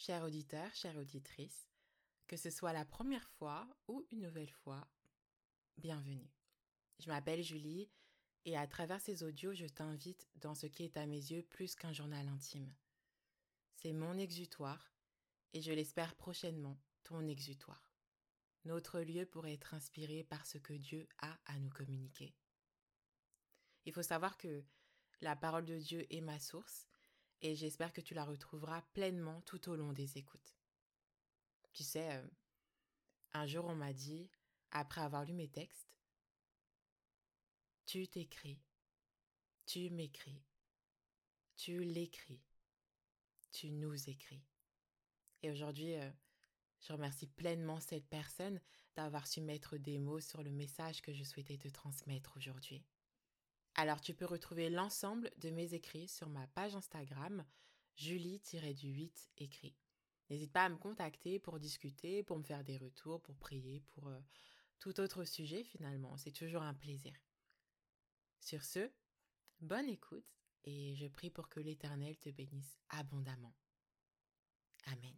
Cher auditeur, chère auditrice, que ce soit la première fois ou une nouvelle fois, bienvenue. Je m'appelle Julie et à travers ces audios, je t'invite dans ce qui est à mes yeux plus qu'un journal intime. C'est mon exutoire et je l'espère prochainement ton exutoire. Notre lieu pour être inspiré par ce que Dieu a à nous communiquer. Il faut savoir que la parole de Dieu est ma source et j'espère que tu la retrouveras pleinement tout au long des écoutes. Tu sais, euh, un jour on m'a dit, après avoir lu mes textes, tu t'écris, tu m'écris, tu l'écris, tu nous écris. Et aujourd'hui, euh, je remercie pleinement cette personne d'avoir su mettre des mots sur le message que je souhaitais te transmettre aujourd'hui. Alors tu peux retrouver l'ensemble de mes écrits sur ma page Instagram Julie-du-8 écrit. N'hésite pas à me contacter pour discuter, pour me faire des retours, pour prier, pour euh, tout autre sujet finalement. C'est toujours un plaisir. Sur ce, bonne écoute et je prie pour que l'Éternel te bénisse abondamment. Amen.